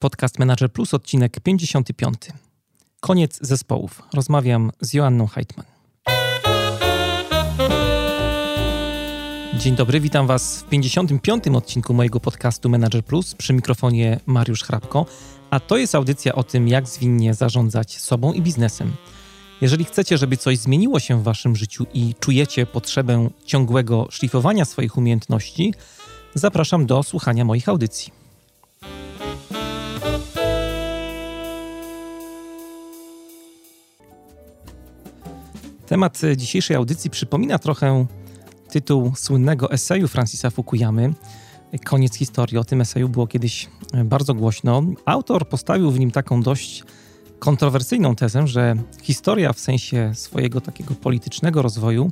Podcast Manager Plus, odcinek 55. Koniec zespołów. Rozmawiam z Joanną Heitman. Dzień dobry, witam Was w 55. odcinku mojego podcastu Manager Plus przy mikrofonie Mariusz Hrabko, a to jest audycja o tym, jak zwinnie zarządzać sobą i biznesem. Jeżeli chcecie, żeby coś zmieniło się w Waszym życiu i czujecie potrzebę ciągłego szlifowania swoich umiejętności, zapraszam do słuchania moich audycji. Temat dzisiejszej audycji przypomina trochę tytuł słynnego eseju Francisa Fukuyamy. Koniec historii. O tym eseju było kiedyś bardzo głośno. Autor postawił w nim taką dość kontrowersyjną tezę, że historia w sensie swojego takiego politycznego rozwoju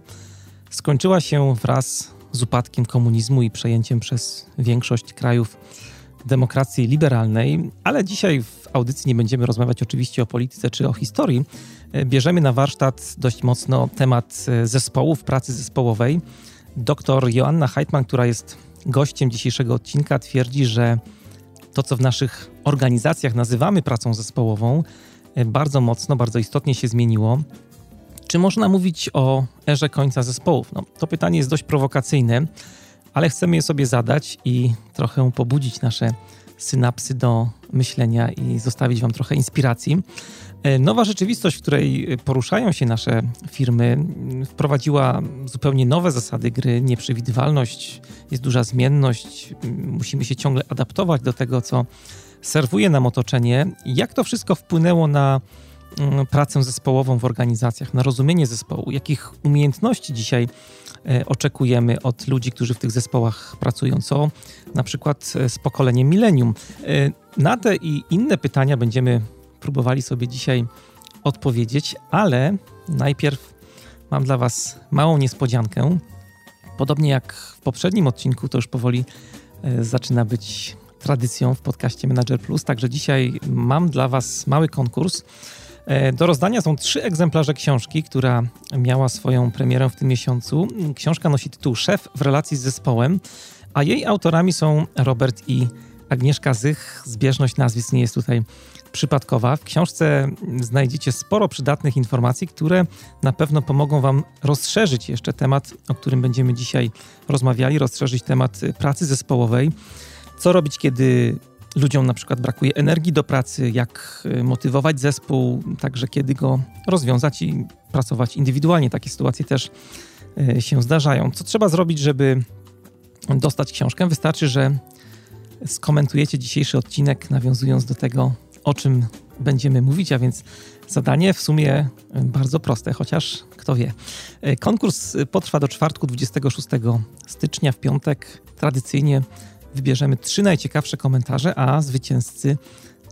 skończyła się wraz z upadkiem komunizmu i przejęciem przez większość krajów demokracji liberalnej, ale dzisiaj w audycji nie będziemy rozmawiać oczywiście o polityce czy o historii. Bierzemy na warsztat dość mocno temat zespołów, pracy zespołowej. Doktor Joanna Heitman, która jest gościem dzisiejszego odcinka, twierdzi, że to, co w naszych organizacjach nazywamy pracą zespołową, bardzo mocno, bardzo istotnie się zmieniło. Czy można mówić o erze końca zespołów? No, to pytanie jest dość prowokacyjne, ale chcemy je sobie zadać i trochę pobudzić nasze synapsy do myślenia i zostawić Wam trochę inspiracji. Nowa rzeczywistość, w której poruszają się nasze firmy, wprowadziła zupełnie nowe zasady gry, nieprzewidywalność, jest duża zmienność, musimy się ciągle adaptować do tego, co serwuje nam otoczenie. Jak to wszystko wpłynęło na pracę zespołową w organizacjach, na rozumienie zespołu, jakich umiejętności dzisiaj e, oczekujemy od ludzi, którzy w tych zespołach pracują, co na przykład e, z pokoleniem milenium. E, na te i inne pytania będziemy próbowali sobie dzisiaj odpowiedzieć, ale najpierw mam dla Was małą niespodziankę. Podobnie jak w poprzednim odcinku, to już powoli zaczyna być tradycją w podcaście Manager Plus, także dzisiaj mam dla Was mały konkurs. E, do rozdania są trzy egzemplarze książki, która miała swoją premierę w tym miesiącu. Książka nosi tytuł Szef w relacji z zespołem, a jej autorami są Robert i Agnieszka Zych. Zbieżność nazwisk nie jest tutaj przypadkowa. W książce znajdziecie sporo przydatnych informacji, które na pewno pomogą Wam rozszerzyć jeszcze temat, o którym będziemy dzisiaj rozmawiali, rozszerzyć temat pracy zespołowej co robić, kiedy ludziom na przykład brakuje energii do pracy, jak y, motywować zespół, także kiedy go rozwiązać i pracować indywidualnie. Takie sytuacje też y, się zdarzają. Co trzeba zrobić, żeby dostać książkę? Wystarczy, że skomentujecie dzisiejszy odcinek, nawiązując do tego, o czym będziemy mówić, a więc zadanie w sumie bardzo proste, chociaż kto wie. Y, konkurs potrwa do czwartku 26 stycznia w piątek. Tradycyjnie wybierzemy trzy najciekawsze komentarze, a zwycięzcy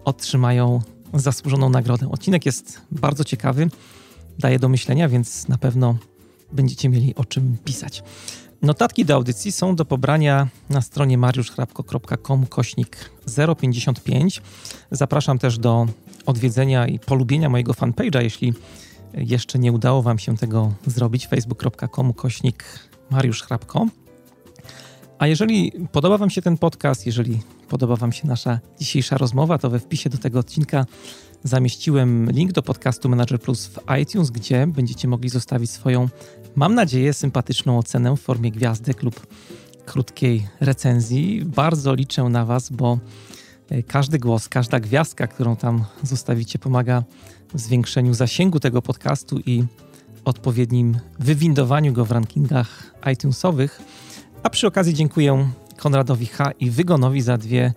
otrzymają zasłużoną nagrodę. Odcinek jest bardzo ciekawy, daje do myślenia, więc na pewno będziecie mieli o czym pisać. Notatki do audycji są do pobrania na stronie mariuszchrapko.com kośnik 055. Zapraszam też do odwiedzenia i polubienia mojego fanpage'a, jeśli jeszcze nie udało Wam się tego zrobić, facebook.com kośnik Mariusz Hrabko. A jeżeli podoba Wam się ten podcast, jeżeli podoba Wam się nasza dzisiejsza rozmowa, to we wpisie do tego odcinka zamieściłem link do podcastu Manager Plus w iTunes, gdzie będziecie mogli zostawić swoją, mam nadzieję, sympatyczną ocenę w formie gwiazdek lub krótkiej recenzji. Bardzo liczę na Was, bo e, każdy głos, każda gwiazdka, którą tam zostawicie, pomaga w zwiększeniu zasięgu tego podcastu i odpowiednim wywindowaniu go w rankingach iTunesowych. A przy okazji dziękuję Konradowi H. i Wygonowi za dwie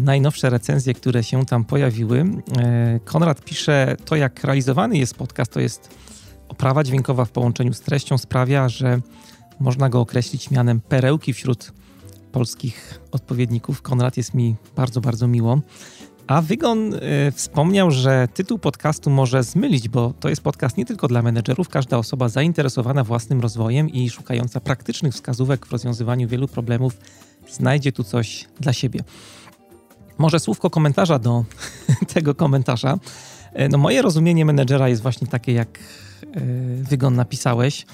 najnowsze recenzje, które się tam pojawiły. E, Konrad pisze, to jak realizowany jest podcast, to jest oprawa dźwiękowa w połączeniu z treścią sprawia, że można go określić mianem perełki wśród polskich odpowiedników. Konrad jest mi bardzo, bardzo miło. A Wygon y, wspomniał, że tytuł podcastu może zmylić, bo to jest podcast nie tylko dla menedżerów. Każda osoba zainteresowana własnym rozwojem i szukająca praktycznych wskazówek w rozwiązywaniu wielu problemów znajdzie tu coś dla siebie. Może słówko komentarza do tego komentarza. Y, no moje rozumienie menedżera jest właśnie takie, jak y, Wygon napisałeś.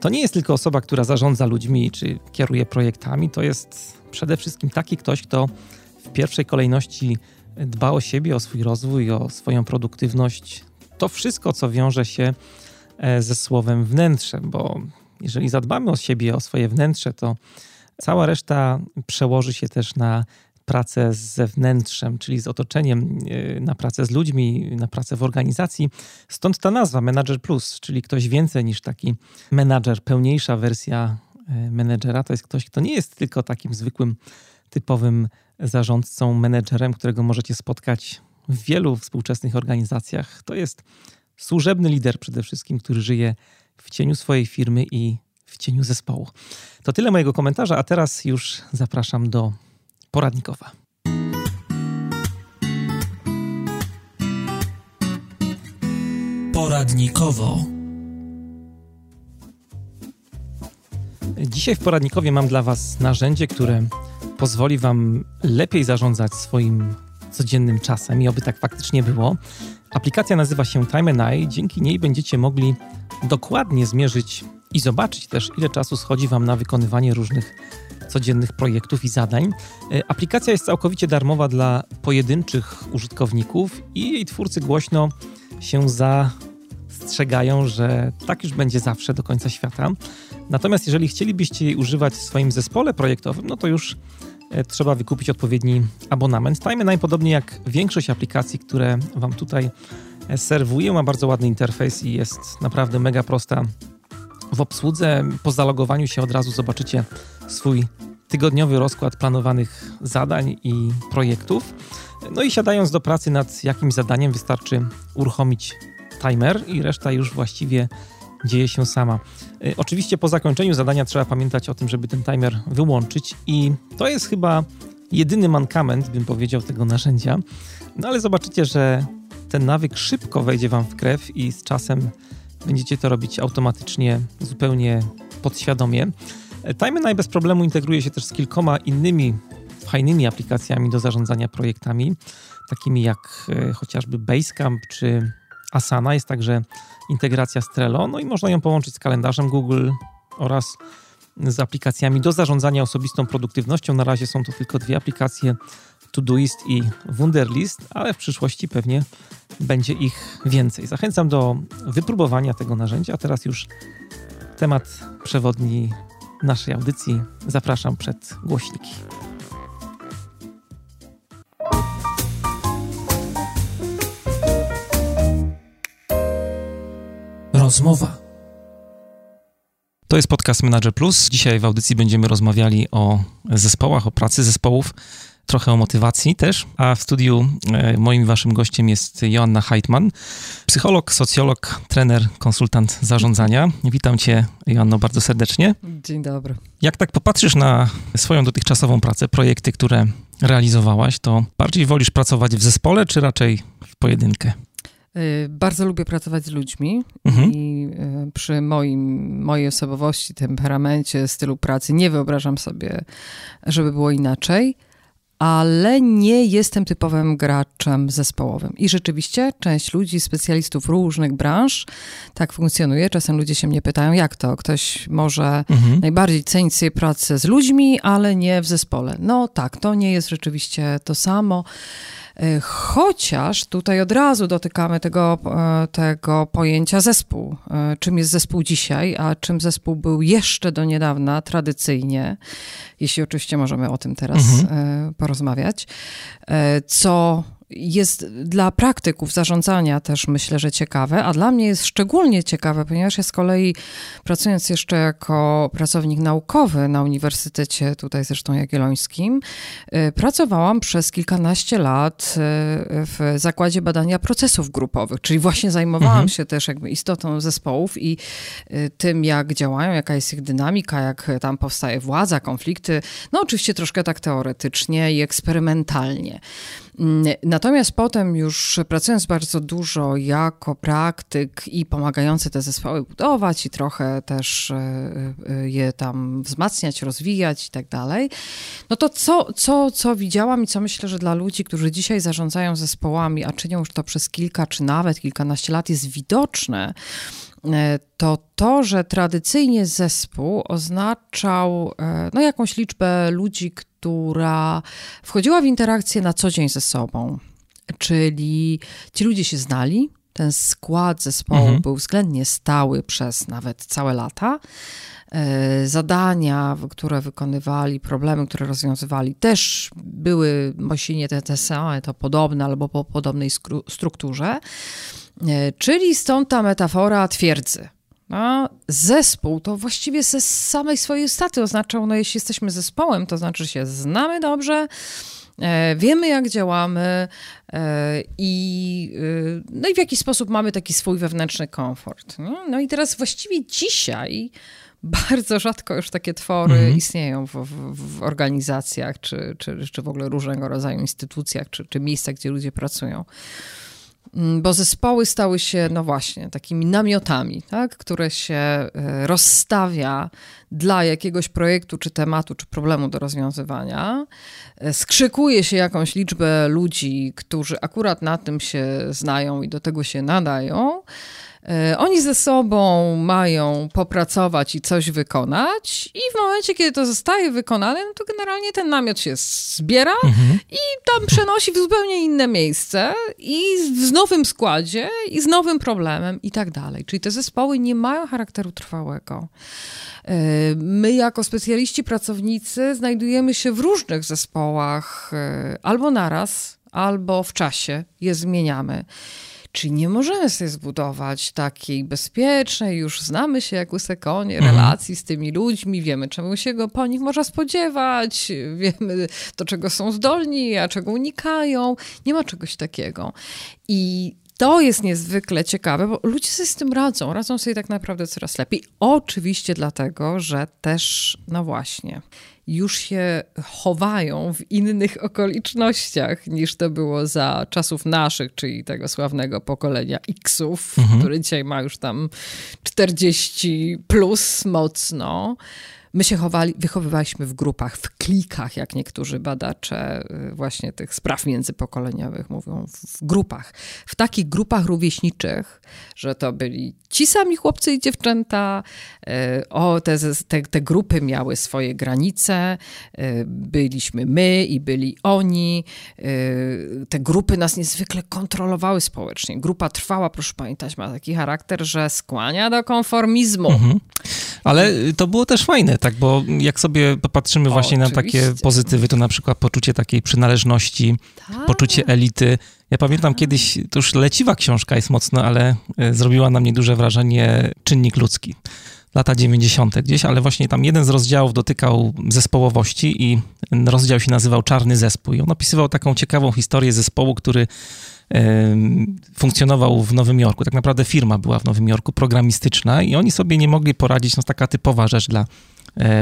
To nie jest tylko osoba, która zarządza ludźmi czy kieruje projektami. To jest przede wszystkim taki ktoś, kto w pierwszej kolejności dba o siebie, o swój rozwój, o swoją produktywność. To wszystko, co wiąże się e, ze słowem wnętrze, bo jeżeli zadbamy o siebie, o swoje wnętrze, to cała reszta przełoży się też na pracę z zewnętrzem, czyli z otoczeniem, e, na pracę z ludźmi, na pracę w organizacji. Stąd ta nazwa Manager Plus, czyli ktoś więcej niż taki menadżer, pełniejsza wersja e, menedżera. To jest ktoś, kto nie jest tylko takim zwykłym, typowym zarządcą, menedżerem, którego możecie spotkać w wielu współczesnych organizacjach. To jest służebny lider przede wszystkim, który żyje w cieniu swojej firmy i w cieniu zespołu. To tyle mojego komentarza, a teraz już zapraszam do poradnikowa. Poradnikowo. Dzisiaj w poradnikowie mam dla Was narzędzie, które pozwoli Wam lepiej zarządzać swoim codziennym czasem i oby tak faktycznie było. Aplikacja nazywa się Time and. Dzięki niej będziecie mogli dokładnie zmierzyć i zobaczyć też, ile czasu schodzi Wam na wykonywanie różnych codziennych projektów i zadań. E, aplikacja jest całkowicie darmowa dla pojedynczych użytkowników i jej twórcy głośno się zastrzegają, że tak już będzie zawsze do końca świata. Natomiast jeżeli chcielibyście jej używać w swoim zespole projektowym, no to już e, trzeba wykupić odpowiedni abonament. Time najpodobnie jak większość aplikacji, które Wam tutaj e, serwuję, ma bardzo ładny interfejs i jest naprawdę mega prosta w obsłudze. Po zalogowaniu się od razu zobaczycie swój tygodniowy rozkład planowanych zadań i projektów. No i siadając do pracy nad jakimś zadaniem, wystarczy uruchomić timer i reszta już właściwie dzieje się sama. Y, oczywiście po zakończeniu zadania trzeba pamiętać o tym, żeby ten timer wyłączyć, i to jest chyba jedyny mankament, bym powiedział, tego narzędzia. No ale zobaczycie, że ten nawyk szybko wejdzie Wam w krew i z czasem będziecie to robić automatycznie, zupełnie podświadomie. Timeline bez problemu integruje się też z kilkoma innymi fajnymi aplikacjami do zarządzania projektami, takimi jak e, chociażby Basecamp czy Asana. Jest także integracja z Trello, no i można ją połączyć z kalendarzem Google oraz z aplikacjami do zarządzania osobistą produktywnością. Na razie są to tylko dwie aplikacje, Todoist i Wunderlist, ale w przyszłości pewnie będzie ich więcej. Zachęcam do wypróbowania tego narzędzia, a teraz już temat przewodni naszej audycji. Zapraszam przed głośniki. Rozmowa. To jest podcast Manager Plus. Dzisiaj w audycji będziemy rozmawiali o zespołach, o pracy zespołów trochę o motywacji też, a w studiu e, moim waszym gościem jest Joanna Heitman, psycholog, socjolog, trener, konsultant zarządzania. Witam cię, Joanno, bardzo serdecznie. Dzień dobry. Jak tak popatrzysz na swoją dotychczasową pracę, projekty, które realizowałaś, to bardziej wolisz pracować w zespole, czy raczej w pojedynkę? Y, bardzo lubię pracować z ludźmi mhm. i y, przy moim, mojej osobowości, temperamencie, stylu pracy nie wyobrażam sobie, żeby było inaczej ale nie jestem typowym graczem zespołowym. I rzeczywiście część ludzi, specjalistów różnych branż tak funkcjonuje. Czasem ludzie się mnie pytają, jak to? Ktoś może mhm. najbardziej cenić sobie pracę z ludźmi, ale nie w zespole. No tak, to nie jest rzeczywiście to samo. E, chociaż tutaj od razu dotykamy tego, e, tego pojęcia zespół. E, czym jest zespół dzisiaj, a czym zespół był jeszcze do niedawna tradycyjnie, jeśli oczywiście możemy o tym teraz mhm. porozmawiać. Co jest dla praktyków zarządzania też myślę, że ciekawe, a dla mnie jest szczególnie ciekawe, ponieważ ja z kolei pracując jeszcze jako pracownik naukowy na Uniwersytecie tutaj zresztą Jagiellońskim, y, pracowałam przez kilkanaście lat y, w zakładzie badania procesów grupowych, czyli właśnie zajmowałam mhm. się też jakby istotą zespołów i y, tym, jak działają, jaka jest ich dynamika, jak tam powstaje władza, konflikty, no oczywiście troszkę tak teoretycznie i eksperymentalnie. Mm, natomiast potem już pracując bardzo dużo jako praktyk i pomagający te zespoły budować i trochę też e, e, je tam wzmacniać, rozwijać i tak dalej, no to co, co, co widziałam i co myślę, że dla ludzi, którzy dzisiaj zarządzają zespołami, a czynią już to przez kilka czy nawet kilkanaście lat jest widoczne, e, to to, że tradycyjnie zespół oznaczał no, jakąś liczbę ludzi, która wchodziła w interakcję na co dzień ze sobą. Czyli ci ludzie się znali, ten skład zespołu mhm. był względnie stały przez nawet całe lata. E, zadania, które wykonywali, problemy, które rozwiązywali, też były, jeśli nie te, te same, to podobne albo po podobnej strukturze. E, czyli stąd ta metafora twierdzy. No, zespół to właściwie ze samej swojej staty oznaczał, no jeśli jesteśmy zespołem, to znaczy, że się znamy dobrze, e, wiemy jak działamy e, i, e, no i w jaki sposób mamy taki swój wewnętrzny komfort. No, no i teraz właściwie dzisiaj bardzo rzadko już takie twory mhm. istnieją w, w, w, organizacjach, czy, czy, czy w ogóle różnego rodzaju instytucjach, czy, czy miejscach, gdzie ludzie pracują. Mm, bo zespoły stały się, no właśnie, takimi namiotami, tak, które się e, rozstawia dla jakiegoś projektu, czy tematu, czy problemu do rozwiązywania. E, skrzykuje się jakąś liczbę ludzi, którzy akurat na tym się znają i do tego się nadają. E, oni ze sobą mają popracować i coś wykonać, i w momencie, kiedy to zostaje wykonane, no to generalnie ten namiot się zbiera mhm. i tam przenosi w zupełnie inne miejsce, i w nowym składzie, i z nowym problemem, i tak dalej. Czyli te zespoły nie mają charakteru trwałego. E, my, jako specjaliści, pracownicy, znajdujemy się w różnych zespołach, e, albo naraz, albo w czasie je zmieniamy. Czy nie możemy sobie zbudować takiej bezpiecznej, już znamy się jak łyse konie, mhm. relacji z tymi ludźmi, wiemy czemu się go po nich można spodziewać, wiemy do czego są zdolni, a czego unikają. Nie ma czegoś takiego. I to jest niezwykle ciekawe, bo ludzie sobie z tym radzą, radzą sobie tak naprawdę coraz lepiej. Oczywiście dlatego, że też, no właśnie, już się chowają w innych okolicznościach niż to było za czasów naszych, czyli tego sławnego pokolenia Xów, mhm. które dzisiaj ma już tam 40 plus mocno. My się chowali, wychowywaliśmy w grupach, w klikach, jak niektórzy badacze y, właśnie tych spraw międzypokoleniowych mówią, w grupach. W takich grupach rówieśniczych, że to byli ci sami chłopcy i dziewczęta, y, o, te, te, te grupy miały swoje granice, y, byliśmy my i byli oni. Te grupy nas niezwykle kontrolowały społecznie. Grupa trwała, proszę pamiętać, ma taki charakter, że skłania do konformizmu. Mhm. Ale to było też fajne, tak, bo jak sobie popatrzymy właśnie o, na takie pozytywy, to na przykład poczucie takiej przynależności, tak. poczucie elity. Ja pamiętam tak. kiedyś, to już leciwa książka jest mocno, ale e, zrobiła na mnie duże wrażenie Czynnik ludzki. Lata 90. gdzieś, ale właśnie tam jeden z rozdziałów dotykał zespołowości i rozdział się nazywał Czarny Zespół. I on opisywał taką ciekawą historię zespołu, który funkcjonował w Nowym Jorku. Tak naprawdę firma była w Nowym Jorku, programistyczna, i oni sobie nie mogli poradzić, no taka typowa rzecz dla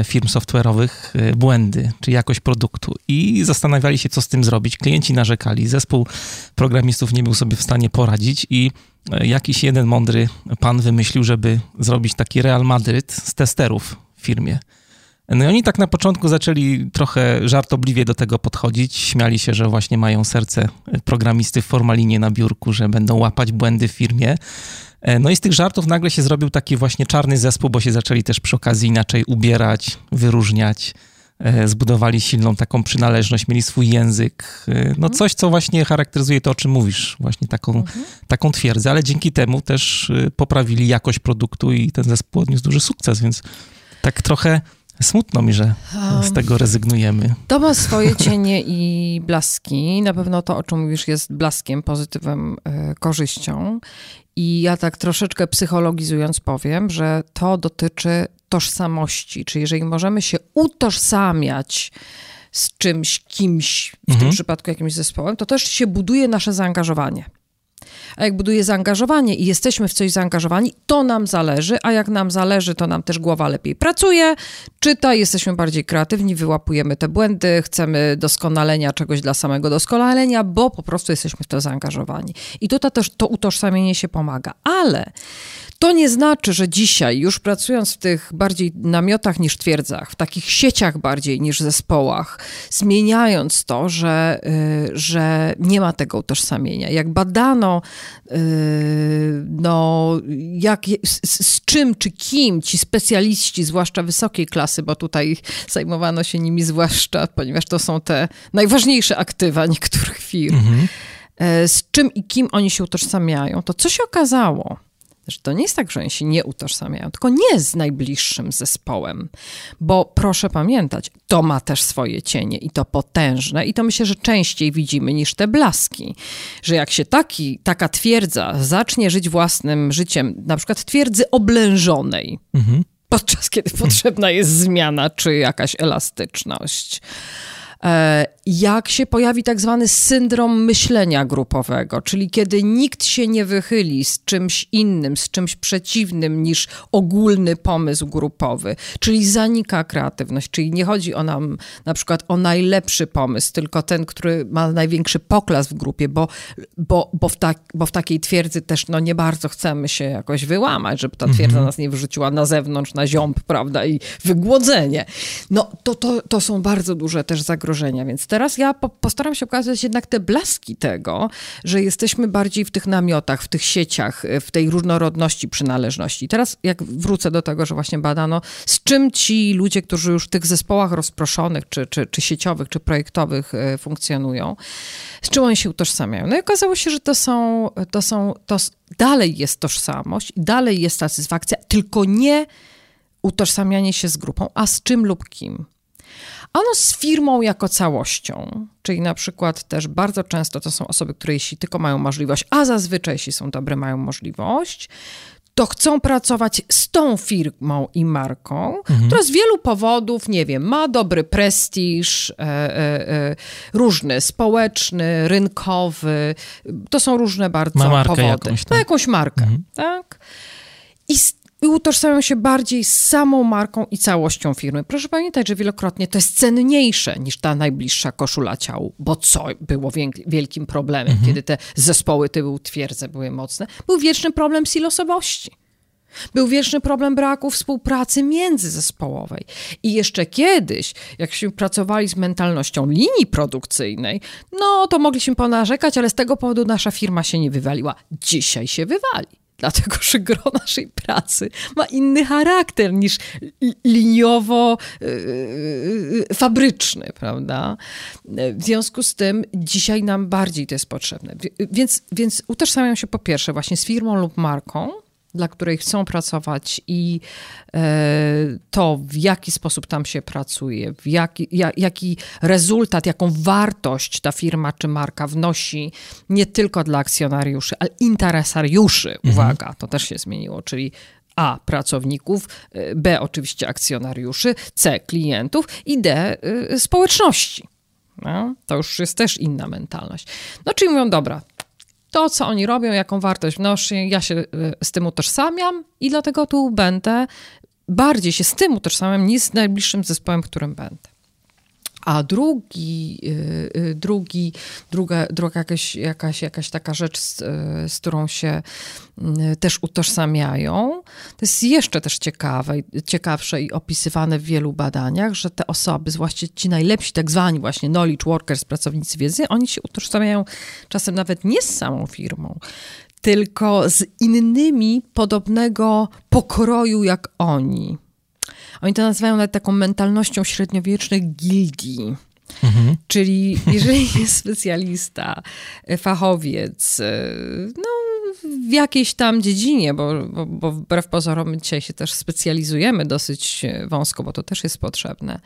firm software'owych, e, błędy, czy jakość produktu. I zastanawiali się, co z tym zrobić. Klienci narzekali, zespół programistów nie był sobie w stanie poradzić i e, jakiś jeden mądry pan wymyślił, żeby zrobić taki Real Madryt z testerów w firmie. No i oni tak na początku zaczęli trochę żartobliwie do tego podchodzić. Śmiali się, że właśnie mają serce programisty w formalinie na biurku, że będą łapać błędy w firmie. E, no i z tych żartów nagle się zrobił taki właśnie czarny zespół, bo się zaczęli też przy okazji inaczej ubierać, wyróżniać. E, zbudowali silną taką przynależność, mieli swój język. E, no mhm. coś, co właśnie charakteryzuje to, o czym mówisz, właśnie taką, mhm. taką twierdzę, ale dzięki temu też poprawili jakość produktu i ten zespół odniósł duży sukces, więc tak trochę Smutno mi, że z tego rezygnujemy. To ma swoje cienie i blaski. Na pewno to, o czym mówisz, jest blaskiem, pozytywem, e, korzyścią. I ja tak troszeczkę psychologizując powiem, że to dotyczy tożsamości. Czyli jeżeli możemy się utożsamiać z czymś, kimś, w mhm. tym przypadku jakimś zespołem, to też się buduje nasze zaangażowanie. A jak buduje zaangażowanie i jesteśmy w coś zaangażowani, to nam zależy, a jak nam zależy, to nam też głowa lepiej pracuje, czyta, jesteśmy bardziej kreatywni, wyłapujemy te błędy, chcemy doskonalenia czegoś dla samego doskonalenia, bo po prostu jesteśmy w to zaangażowani. I tutaj też to utożsamienie się pomaga. Ale To nie znaczy, że dzisiaj, już pracując w tych bardziej namiotach niż twierdzach, w takich sieciach bardziej niż zespołach, zmieniając to, że, y, że nie ma tego utożsamienia. Jak badano, y, no, jak, z, z czym czy kim ci specjaliści, zwłaszcza wysokiej klasy, bo tutaj zajmowano się nimi zwłaszcza, ponieważ to są te najważniejsze aktywa niektórych firm, mhm. Y, z czym i kim oni się utożsamiają, to co się okazało? Że to nie jest tak, że oni się nie utożsamiają, tylko nie z najbliższym zespołem. Bo proszę pamiętać, to ma też swoje cienie i to potężne, i to myślę, że częściej widzimy niż te blaski. Że jak się taki, taka twierdza zacznie żyć własnym życiem, na przykład twierdzy oblężonej, mhm. podczas kiedy potrzebna jest zmiana czy jakaś elastyczność jak się pojawi tak zwany syndrom myślenia grupowego, czyli kiedy nikt się nie wychyli z czymś innym, z czymś przeciwnym niż ogólny pomysł grupowy, czyli zanika kreatywność, czyli nie chodzi o nam na przykład o najlepszy pomysł, tylko ten, który ma największy poklas w grupie, bo, bo, bo, w, tak, bo w takiej twierdzy też no, nie bardzo chcemy się jakoś wyłamać, żeby ta twierdza mhm. nas nie wyrzuciła na zewnątrz, na ziąb, prawda, i wygłodzenie. No to, to, to są bardzo duże też zagrożenia zagrożenia. Więc teraz ja po, postaram się pokazać jednak te blaski tego, że jesteśmy bardziej w tych namiotach, w tych sieciach, w tej różnorodności przynależności. Teraz jak wrócę do tego, że właśnie badano, z czym ci ludzie, którzy już w tych zespołach rozproszonych, czy, czy, czy sieciowych, czy projektowych e, funkcjonują, z czym oni się utożsamiają. No i okazało się, że to są, to są, to dalej jest tożsamość, dalej jest satysfakcja, tylko nie utożsamianie się z grupą, a z czym lub kim. Ano z firmą jako całością, czyli na przykład też bardzo często to są osoby, które jeśli tylko mają możliwość, a zazwyczaj jeśli są dobre, mają możliwość, to chcą pracować z tą firmą i marką, mhm. która z wielu powodów, nie wiem, ma dobry prestiż, e, e, e, różny, społeczny, rynkowy. To są różne bardzo ma markę powody. Jakąś, tak? Ma jakąś markę, mhm. tak? I z i utożsamiają się bardziej z samą marką i całością firmy. Proszę pamiętać, że wielokrotnie to jest cenniejsze niż ta najbliższa koszula ciału, bo co było wielkim problemem, mhm. kiedy te zespoły typu twierdze były mocne? Był wieczny problem silosowości. Był wieczny problem braku współpracy międzyzespołowej. I jeszcze kiedyś, jakśmy pracowali z mentalnością linii produkcyjnej, no to mogliśmy ponarzekać, ale z tego powodu nasza firma się nie wywaliła. Dzisiaj się wywali dlatego że gro naszej pracy ma inny charakter niż liniowo-fabryczny, prawda? W związku z tym dzisiaj nam bardziej to jest potrzebne. Więc, więc utożsamiają się po pierwsze właśnie z firmą lub marką, dla której chcą pracować i e, to, w jaki sposób tam się pracuje, w jaki, jaki rezultat, jaką wartość ta firma czy marka wnosi nie tylko dla akcjonariuszy, ale interesariuszy. Mhm. Uwaga, to też się zmieniło, czyli a. pracowników, e, B. oczywiście akcjonariuszy, C. klientów i D. E, społeczności. No, to już jest też inna mentalność. No, czyli mówią, dobra, to, co oni robią, jaką wartość wnoszą, ja się y, z tym utożsamiam i dlatego tu będę, bardziej się z tym utożsamiam niż z najbliższym zespołem, którym będę. A drugi, y, y, drugi, druga, druga jakaś, jakaś, jakaś taka rzecz, z, y, z którą się też utożsamiają, to jest jeszcze też ciekawe, ciekawsze i opisywane w wielu badaniach, że te osoby, zwłaszcza ci najlepsi, tak zwani właśnie knowledge workers, pracownicy wiedzy, oni się utożsamiają czasem nawet nie z samą firmą, tylko z innymi podobnego pokroju jak oni. Oni to nazywają nawet taką mentalnością średniowiecznych gildii. Mhm. Czyli jeżeli jest specjalista, e, fachowiec, e, no w jakiejś tam dziedzinie, bo, bo, bo wbrew pozorom dzisiaj się też specjalizujemy dosyć e, wąsko, bo to też jest potrzebne.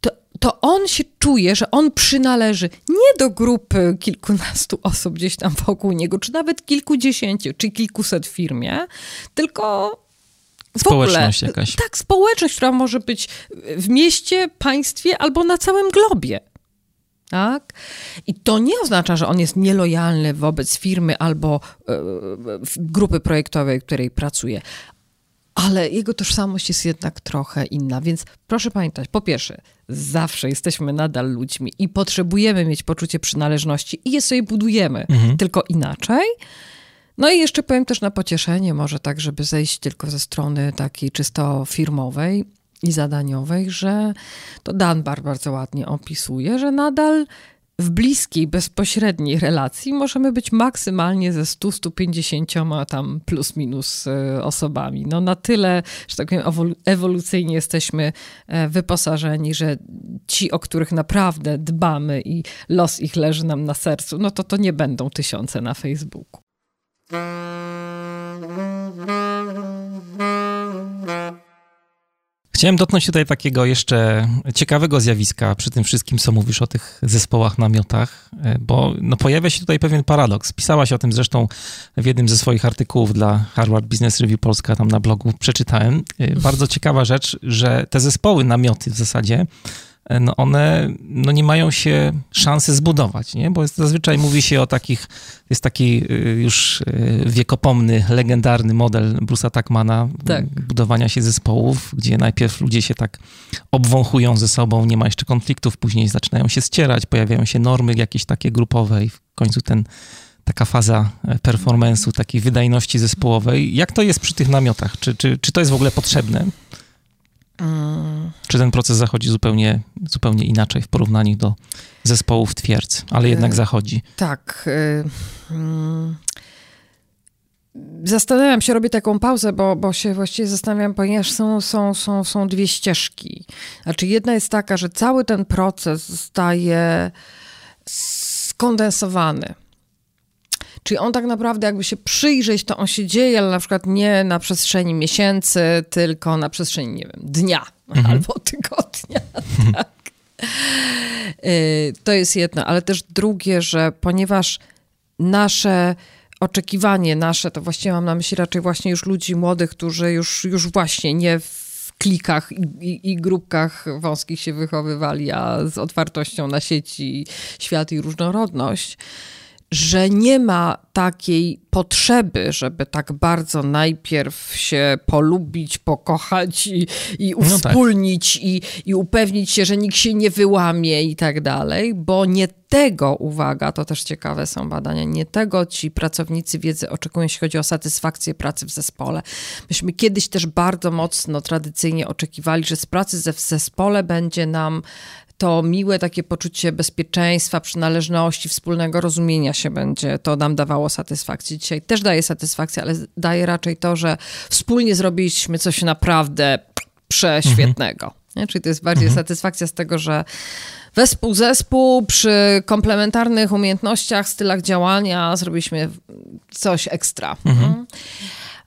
To, to on się czuje, że on przynależy nie do grupy kilkunastu osób gdzieś tam wokół niego, czy nawet kilkudziesięciu, czy kilkuset firmie, tylko Społeczność ogóle, jakaś. Tak, społeczność, która może być w mieście, państwie albo na całym globie. Tak? I to nie oznacza, że on jest nielojalny wobec firmy albo y, grupy projektowej, w której pracuje. Ale jego tożsamość jest jednak trochę inna, więc proszę pamiętać, po pierwsze, zawsze jesteśmy nadal ludźmi i potrzebujemy mieć poczucie przynależności i je sobie budujemy, mhm. tylko inaczej. No i jeszcze powiem też na pocieszenie, może tak, żeby zejść tylko ze strony takiej czysto firmowej i zadaniowej, że to Danbar bardzo ładnie opisuje, że nadal w bliskiej, bezpośredniej relacji możemy być maksymalnie ze 100-150 tam plus minus e, osobami. No na tyle, że tak powiem, ewolucyjnie jesteśmy e, wyposażeni, że ci, o których naprawdę dbamy i los ich leży nam na sercu, no to to nie będą tysiące na Facebooku. Chciałem dotknąć tutaj takiego jeszcze ciekawego zjawiska przy tym wszystkim, co mówisz o tych zespołach, namiotach, bo no, pojawia się tutaj pewien paradoks. Pisałaś o tym zresztą w jednym ze swoich artykułów dla Harvard Business Review Polska, tam na blogu przeczytałem. Bardzo ciekawa rzecz, że te zespoły, namioty w zasadzie no one no nie mają się szansy zbudować, nie? bo jest, zazwyczaj mówi się o takich, jest taki y, już y, wiekopomny, legendarny model Bruce'a Tuckmana tak. budowania się zespołów, gdzie najpierw ludzie się tak obwąchują ze sobą, nie ma jeszcze konfliktów, później zaczynają się ścierać, pojawiają się normy jakieś takie grupowe i w końcu ten taka faza e, performance'u, takiej wydajności zespołowej. Jak to jest przy tych namiotach? Czy, czy, czy to jest w ogóle potrzebne? Mm. Czy ten proces zachodzi zupełnie, zupełnie inaczej w porównaniu do zespołów twierdz, ale jednak y, zachodzi? Tak. Y, mm. Zastanawiam się, robię taką pauzę, bo, bo się właściwie zastanawiam, ponieważ są, są, są, są dwie ścieżki. Znaczy, jedna jest taka, że cały ten proces zostaje skondensowany Czyli on tak naprawdę, jakby się przyjrzeć, to on się dzieje, ale na przykład nie na przestrzeni miesięcy, tylko na przestrzeni, nie wiem, dnia mhm. albo tygodnia. tak. Y, to jest jedno, ale też drugie, że ponieważ nasze oczekiwanie nasze, to właściwie mam na myśli raczej właśnie już ludzi młodych, którzy już, już właśnie nie w klikach i, i, i, grupkach wąskich się wychowywali, a z otwartością na sieci, świat i różnorodność, że nie ma takiej potrzeby, żeby tak bardzo najpierw się polubić, pokochać i, i uwspólnić no tak. i, i upewnić się, że nikt się nie wyłamie i tak dalej, bo nie tego, uwaga, to też ciekawe są badania, nie tego ci pracownicy wiedzy oczekują, jeśli chodzi o satysfakcję pracy w zespole. Myśmy kiedyś też bardzo mocno tradycyjnie oczekiwali, że z pracy w zespole będzie nam to miłe takie poczucie bezpieczeństwa, przynależności, wspólnego rozumienia się będzie, to nam dawało satysfakcję. Dzisiaj też daje satysfakcję, ale daje raczej to, że wspólnie zrobiliśmy coś naprawdę prześwietnego. Mhm. Czyli to jest bardziej mhm. satysfakcja z tego, że wespół zespół przy komplementarnych umiejętnościach, stylach działania zrobiliśmy coś ekstra. Mhm.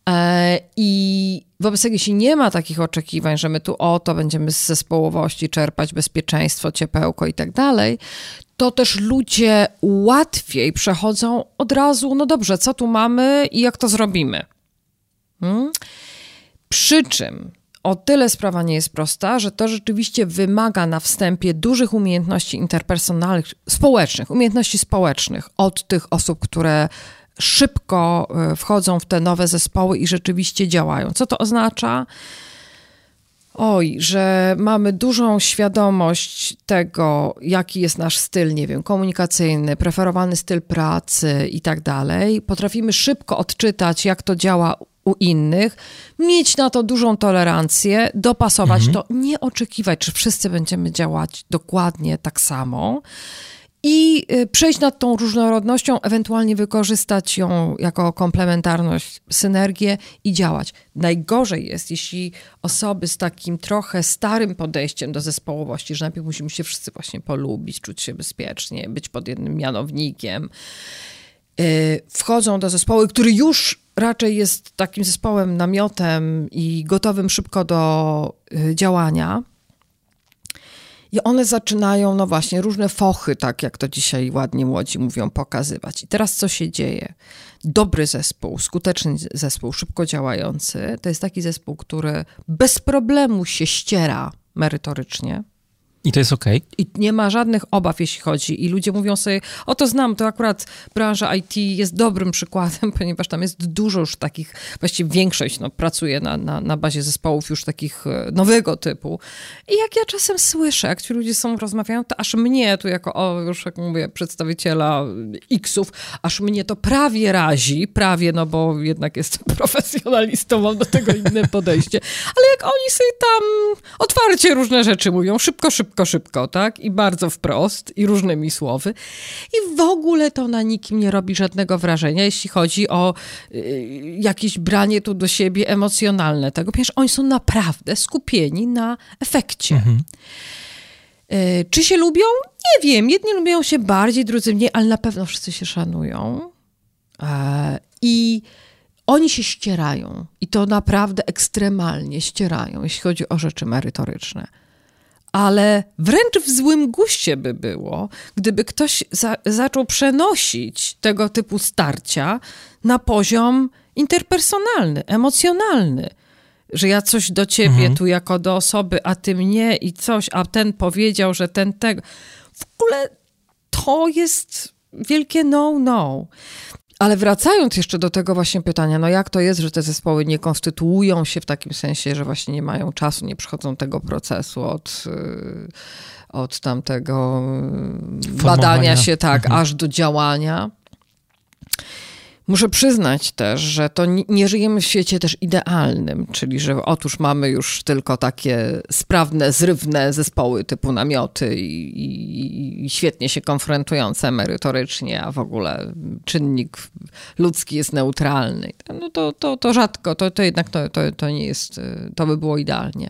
E, I wobec tego, jeśli nie ma takich oczekiwań, że my tu o to będziemy z zespołowości czerpać bezpieczeństwo, ciepełko i tak dalej, to też ludzie łatwiej przechodzą od razu, no dobrze, co tu mamy i jak to zrobimy. Hmm? Przy czym o tyle sprawa nie jest prosta, że to rzeczywiście wymaga na wstępie dużych umiejętności interpersonalnych, społecznych, umiejętności społecznych od tych osób, które szybko e, wchodzą w te nowe zespoły i rzeczywiście działają. Co to oznacza? Oj, że mamy dużą świadomość tego, jaki jest nasz styl, nie wiem, komunikacyjny, preferowany styl pracy i tak dalej. Potrafimy szybko odczytać, jak to działa u innych, mieć na to dużą tolerancję, dopasować mhm. to, nie oczekiwać, czy wszyscy będziemy działać dokładnie tak samo i y, przejść nad tą różnorodnością, ewentualnie wykorzystać ją jako komplementarność, synergię i działać. Najgorzej jest, jeśli osoby z takim trochę starym podejściem do zespołowości, że najpierw musimy się wszyscy właśnie polubić, czuć się bezpiecznie, być pod jednym mianownikiem, y, wchodzą do zespołu, który już raczej jest takim zespołem, namiotem i gotowym szybko do y, działania i one zaczynają, no właśnie, różne fochy, tak jak to dzisiaj ładnie młodzi mówią, pokazywać. I teraz co się dzieje? Dobry zespół, skuteczny zespół, szybko działający, to jest taki zespół, który bez problemu się ściera merytorycznie. I to jest. Okay. I nie ma żadnych obaw, jeśli chodzi. I ludzie mówią sobie, o to znam, to akurat branża IT jest dobrym przykładem, ponieważ tam jest dużo już takich, właściwie większość no, pracuje na, na, na bazie zespołów już takich e, nowego typu. I jak ja czasem słyszę, jak ci ludzie są, rozmawiają, to aż mnie tu jako, o, już jak mówię, przedstawiciela X-ów, aż mnie to prawie razi, prawie, no bo jednak jestem profesjonalistą, mam do tego inne podejście. Ale jak oni sobie tam otwarcie różne rzeczy mówią, szybko, szybko, szybko, szybko, tak? I bardzo wprost, i różnymi słowy. I w ogóle to na nikim nie robi żadnego wrażenia, jeśli chodzi o y, jakieś branie tu do siebie emocjonalne tego, ponieważ oni są naprawdę skupieni na efekcie. Mhm. Y, czy się lubią? Nie wiem. Jedni lubią się bardziej, drudzy mniej, ale na pewno wszyscy się szanują. E, I oni się ścierają. I to naprawdę ekstremalnie ścierają, jeśli chodzi o rzeczy merytoryczne ale wręcz w złym guście by było, gdyby ktoś za, zaczął przenosić tego typu starcia na poziom interpersonalny, emocjonalny. Że ja coś do ciebie mhm. tu jako do osoby, a ty mnie i coś, a ten powiedział, że ten tego. W ogóle to jest wielkie no-no. Ale wracając jeszcze do tego właśnie pytania, no jak to jest, że te zespoły nie konstytuują się w takim sensie, że właśnie nie mają czasu, nie przechodzą tego procesu od, y, od tamtego y, badania się, tak, mhm. aż do działania. Muszę przyznać też, że to nie żyjemy w świecie też idealnym, czyli że otóż mamy już tylko takie sprawne, zrywne zespoły typu namioty i, i, i, świetnie się konfrontujące merytorycznie, a w ogóle czynnik ludzki jest neutralny. No to, to, to rzadko, to, to jednak to, to, to nie jest, to by było idealnie.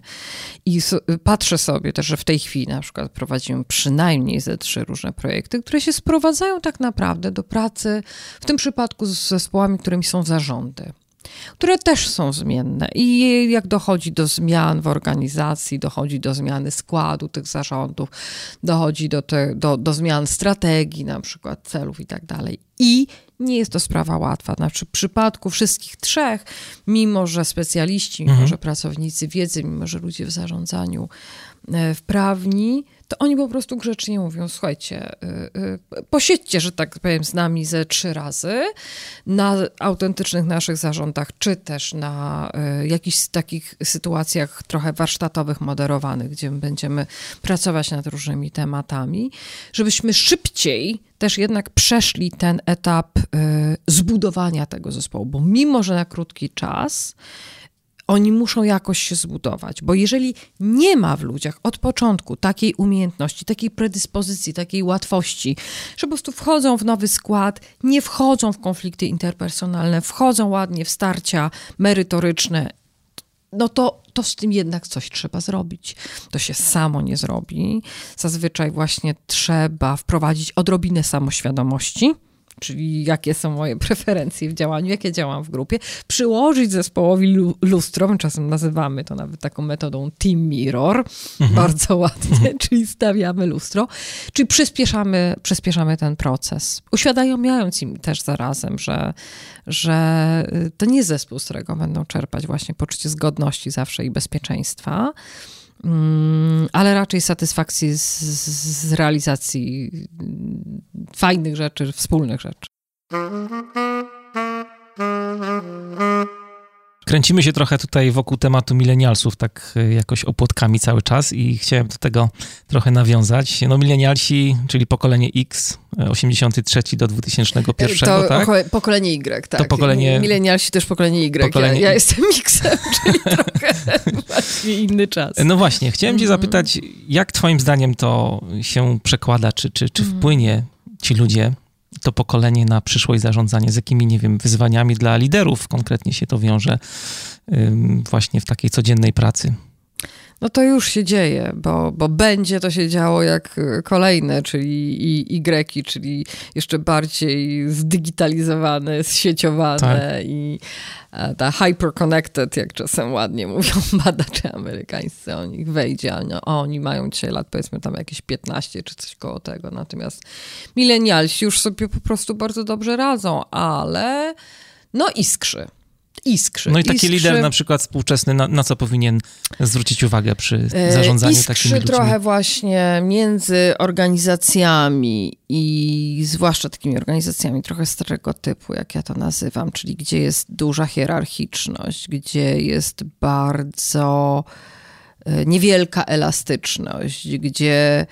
I patrzę sobie też, że w tej chwili na przykład prowadzimy przynajmniej ze trzy różne projekty, które się sprowadzają tak naprawdę do pracy, w tym przypadku z zespołami, którymi są zarządy które też są zmienne. I jak dochodzi do zmian w organizacji, dochodzi do zmiany składu tych zarządów, dochodzi do, te, do, do zmian strategii, na przykład celów i tak dalej. I nie jest to sprawa łatwa. Znaczy, w przypadku wszystkich trzech, mimo że specjaliści, mimo mhm. że pracownicy wiedzy, mimo że ludzie w zarządzaniu e, wprawni, to oni po prostu grzecznie mówią, słuchajcie, y, y, posiedźcie, że tak powiem, z nami ze trzy razy na autentycznych naszych zarządach, czy też na y, jakichś takich sytuacjach trochę warsztatowych, moderowanych, gdzie będziemy pracować nad różnymi tematami, żebyśmy szybciej też jednak przeszli ten etap zbudowania tego zespołu, bo mimo, że na krótki czas, oni muszą jakoś się zbudować, bo jeżeli nie ma w ludziach od początku takiej umiejętności, takiej predyspozycji, takiej łatwości, że po prostu wchodzą w nowy skład, nie wchodzą w konflikty interpersonalne, wchodzą ładnie w starcia merytoryczne, no to, to z tym jednak coś trzeba zrobić. To się samo nie zrobi. Zazwyczaj właśnie trzeba wprowadzić odrobinę samoświadomości czyli jakie są moje preferencje w działaniu, jak ja działam w grupie, przyłożyć zespołowi lustro, my czasem nazywamy to nawet taką metodą team mirror, mhm. bardzo ładnie, mhm. czyli stawiamy lustro, czyli przyspieszamy, przyspieszamy ten proces, uświadamiając im też zarazem, że, że to nie zespół, z którego będą czerpać właśnie poczucie zgodności zawsze i bezpieczeństwa, ale raczej satysfakcji z, z realizacji fajnych rzeczy, wspólnych rzeczy. Kręcimy się trochę tutaj wokół tematu milenialsów, tak e, jakoś opłotkami cały czas i chciałem do tego trochę nawiązać. No milenialsi, czyli pokolenie X, 83 e, do 2001, to tak? pokolenie Y, tak. To pokolenie... Milenialsi też pokolenie Y. Pokolenie... Ja, ja jestem X-em, czyli trochę właśnie inny czas. No właśnie, chciałem cię mhm. zapytać, jak twoim zdaniem to się przekłada, czy, czy, czy mhm. wpłynie ci ludzie to pokolenie na przyszłość zarządzanie, z jakimi, nie wiem, wyzwaniami dla liderów konkretnie się to wiąże właśnie w takiej codziennej pracy? No to już się dzieje, bo, bo będzie to się działo jak kolejne, czyli i, i greki, czyli jeszcze bardziej zdigitalizowane, zsieciowane tak. i ta hyper-connected, jak czasem ładnie mówią badacze amerykańscy o nich wejdzie. No, oni mają dzisiaj lat powiedzmy tam jakieś 15 czy coś koło tego. Natomiast milenialsi już sobie po prostu bardzo dobrze radzą, ale no iskrzy iskrzy. No i taki iskrzy. lider na przykład współczesny, na, na, co powinien zwrócić uwagę przy e, zarządzaniu iskrzy takimi ludźmi? trochę właśnie między organizacjami i zwłaszcza takimi organizacjami trochę starego typu, jak ja to nazywam, czyli gdzie jest duża hierarchiczność, gdzie jest bardzo e, niewielka elastyczność, gdzie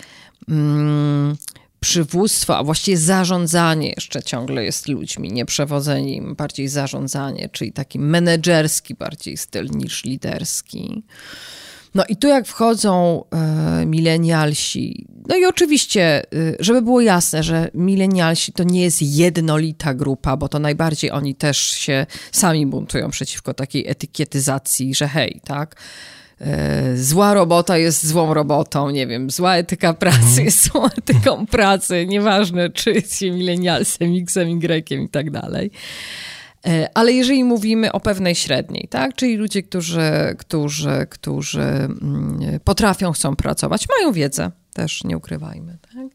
mm, przywództwo, a właściwie zarządzanie jeszcze ciągle jest ludźmi, nie przewodzenie im, bardziej zarządzanie, czyli taki menedżerski bardziej styl niż liderski. No i tu jak wchodzą e, milenialsi, no i oczywiście, e, żeby było jasne, że milenialsi to nie jest jednolita grupa, bo to najbardziej oni też się sami buntują przeciwko takiej etykietyzacji, że hej, tak, zła robota jest złą robotą, nie wiem, zła etyka pracy jest złą etyką pracy, nieważne czy jest się milenialsem, X-em, i tak dalej. E, ale jeżeli mówimy o pewnej średniej, tak, czyli ludzie, którzy, którzy, którzy mm, potrafią, chcą pracować, mają wiedzę, też nie ukrywajmy. Tak?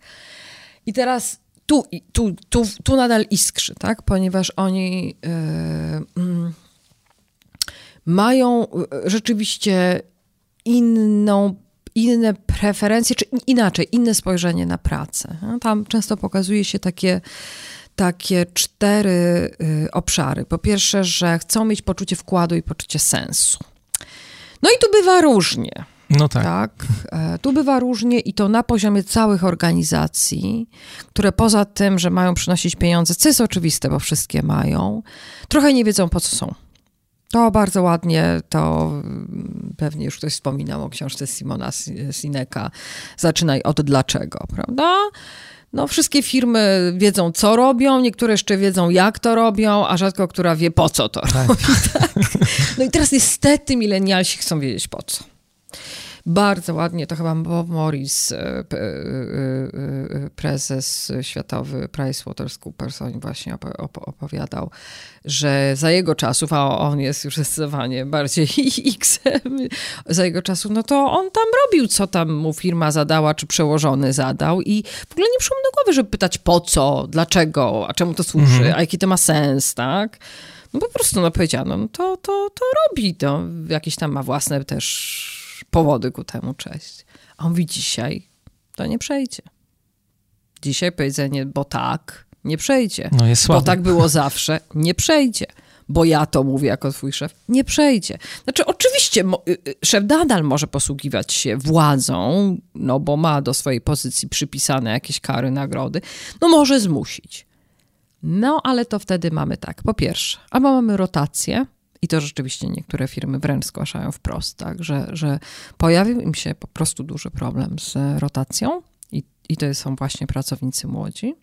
I teraz tu, tu, tu, tu nadal iskrzy, tak, ponieważ oni yy, mają rzeczywiście inną, inne preferencje, czy inaczej, inne spojrzenie na pracę. Tam często pokazuje się takie, takie cztery y, obszary. Po pierwsze, że chcą mieć poczucie wkładu i poczucie sensu. No i tu bywa różnie. No tak. tak. E, tu bywa różnie i to na poziomie całych organizacji, które poza tym, że mają przynosić pieniądze, co jest oczywiste, bo wszystkie mają, trochę nie wiedzą po co są. To bardzo ładnie, to mm, pewnie już ktoś wspominał o książce Simona Sineka. Zaczynaj od dlaczego, prawda? No, wszystkie firmy wiedzą, co robią, niektóre jeszcze wiedzą, jak to robią, a rzadko która wie, po co to tak. robi. Tak? No i teraz niestety milenialsi chcą wiedzieć, po co. Bardzo ładnie, to chyba Bob Morris, e, e, e, prezes światowy PricewaterhouseCoopers, on właśnie opowiadał, że za jego czasów, a on jest już zdecydowanie bardziej X, za jego czasów, no to on tam robił, co tam mu firma zadała, czy przełożony zadał i w ogóle nie przyszło mu do głowy, żeby pytać po co, dlaczego, a czemu to służy, mhm. a jaki to ma sens, tak? No po prostu no powiedziano, no to, to, to robi, to jakieś tam ma własne też powody ku temu, cześć. A on mówi dzisiaj, to nie przejdzie. Dzisiaj powiedzenie, bo tak, nie przejdzie. No jest słabe. Bo tak było zawsze, nie przejdzie. Bo ja to mówię jako twój szef, nie przejdzie. Znaczy, oczywiście y, y, szef nadal może posługiwać się władzą, no bo ma do swojej pozycji przypisane jakieś kary, nagrody, no może zmusić. No, ale to wtedy mamy tak. Po pierwsze, albo mamy rotację, i to rzeczywiście niektóre firmy wręcz zgłaszają wprost, tak, że, że pojawił im się po prostu duży problem z rotacją i, i to są właśnie pracownicy młodzi.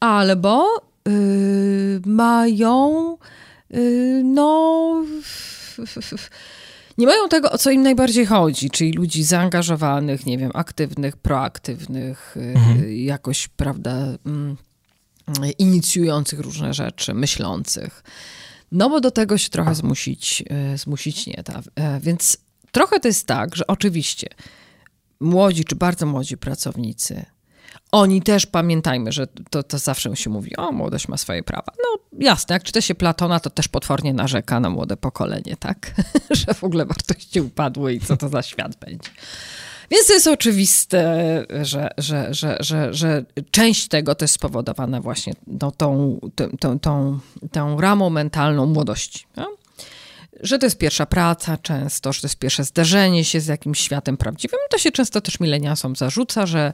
Albo yy, mają yy, no nie mają tego, o co im najbardziej chodzi, czyli ludzi zaangażowanych, nie wiem, aktywnych, proaktywnych, y, mhm. jakoś, prawda, mm, inicjujących różne rzeczy, myślących. No bo do tego się trochę zmusić, e, zmusić nie da. E, więc trochę to jest tak, że oczywiście młodzi czy bardzo młodzi pracownicy, oni też pamiętajmy, że to, to zawsze się mówi, o, młodość ma swoje prawa. No jasne, jak czyta się Platona, to też potwornie narzeka na młode pokolenie, tak? że w ogóle wartości upadły i co to za świat będzie. Więc to jest oczywiste, że, że, że, że, że część tego to jest spowodowana właśnie no, tą, tą, tą, tą, ramą mentalną młodości. Że to jest pierwsza praca często, że to jest pierwsze zderzenie się z jakimś światem prawdziwym. To się często też mileniasom zarzuca, że